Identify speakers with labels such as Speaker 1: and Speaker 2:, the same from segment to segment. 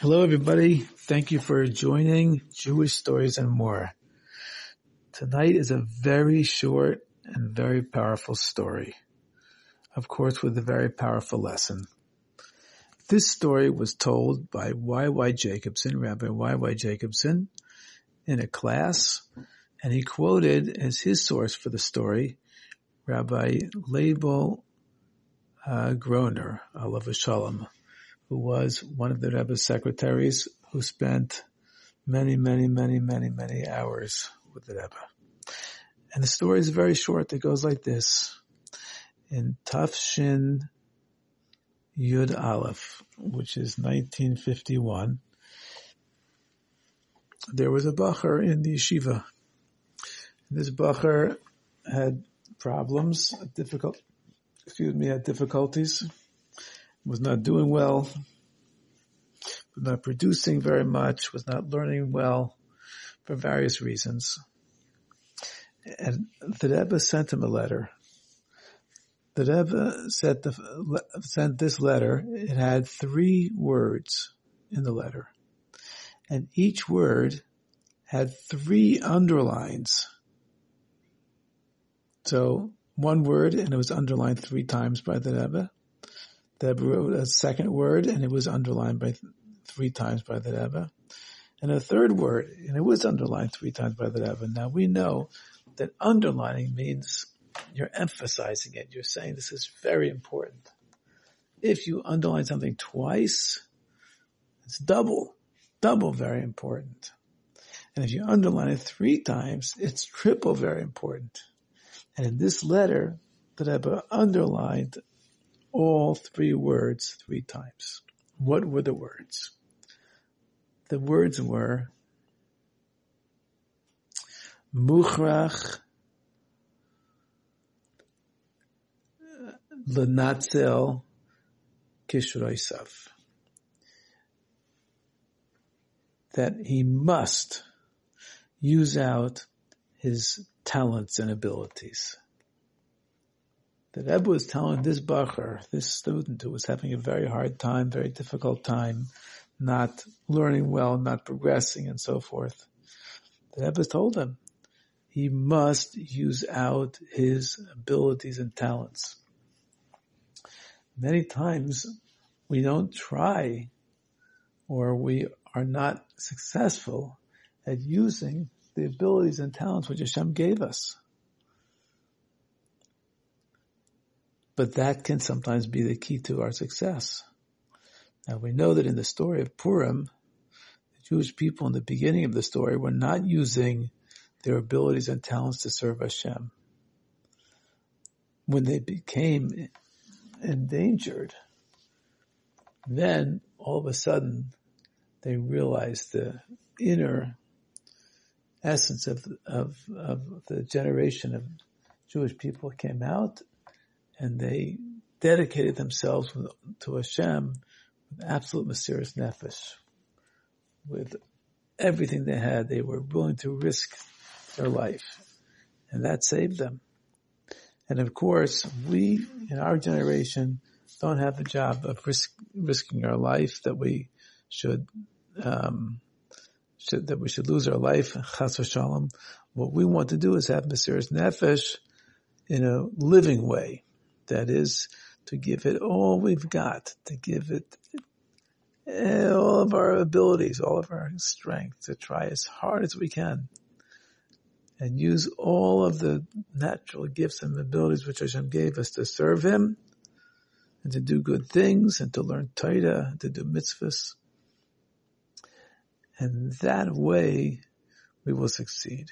Speaker 1: Hello, everybody. Thank you for joining Jewish Stories and More. Tonight is a very short and very powerful story. Of course, with a very powerful lesson. This story was told by Y.Y. Jacobson, Rabbi Y.Y. Jacobson, in a class, and he quoted as his source for the story Rabbi Leibel uh, Groner, Alav HaShalom who was one of the Rebbe's secretaries who spent many, many, many, many, many hours with the Rebbe. And the story is very short. It goes like this. In Tafshin Yud Aleph, which is 1951, there was a bacher in the yeshiva. This bacher had problems, difficult, excuse me, had difficulties was not doing well, was not producing very much, was not learning well for various reasons. And the Rebbe sent him a letter. The Rebbe sent, the, sent this letter. It had three words in the letter. And each word had three underlines. So one word and it was underlined three times by the Rebbe the Rebbe wrote a second word and it was underlined by th- three times by the Rebbe. And a third word, and it was underlined three times by the Rebbe. Now we know that underlining means you're emphasizing it. You're saying this is very important. If you underline something twice, it's double, double very important. And if you underline it three times, it's triple very important. And in this letter, the Rebbe underlined all three words three times. What were the words? The words were Muchrach Lenatzel Kishroisav. That he must use out his talents and abilities the Rebbe was telling this bacher, this student who was having a very hard time, very difficult time, not learning well, not progressing and so forth. The Rebbe told him he must use out his abilities and talents. Many times we don't try or we are not successful at using the abilities and talents which Hashem gave us. But that can sometimes be the key to our success. Now we know that in the story of Purim, the Jewish people in the beginning of the story were not using their abilities and talents to serve Hashem. When they became endangered, then all of a sudden they realized the inner essence of, of, of the generation of Jewish people came out and they dedicated themselves to Hashem with absolute mesirus nefesh. With everything they had, they were willing to risk their life. And that saved them. And of course, we in our generation don't have the job of risk, risking our life that we should, um, should, that we should lose our life. Chas shalom. What we want to do is have mesirus nefesh in a living way. That is to give it all we've got, to give it all of our abilities, all of our strength, to try as hard as we can and use all of the natural gifts and abilities which Hashem gave us to serve Him and to do good things and to learn Torah, to do mitzvahs. And that way we will succeed.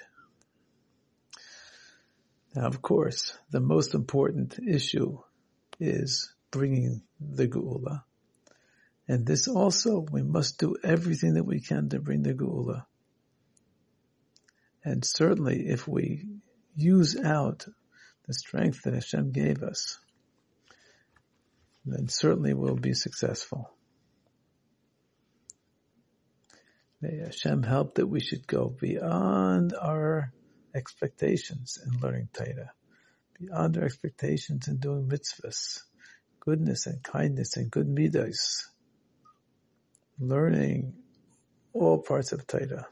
Speaker 1: Now, of course, the most important issue is bringing the Geula. And this also, we must do everything that we can to bring the Geula. And certainly if we use out the strength that Hashem gave us, then certainly we'll be successful. May Hashem help that we should go beyond our expectations in learning Torah, beyond our expectations in doing mitzvahs, goodness and kindness and good midos. learning all parts of Torah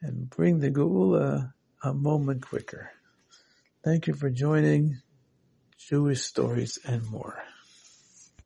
Speaker 1: and bring the Geula a moment quicker. Thank you for joining Jewish Stories and More.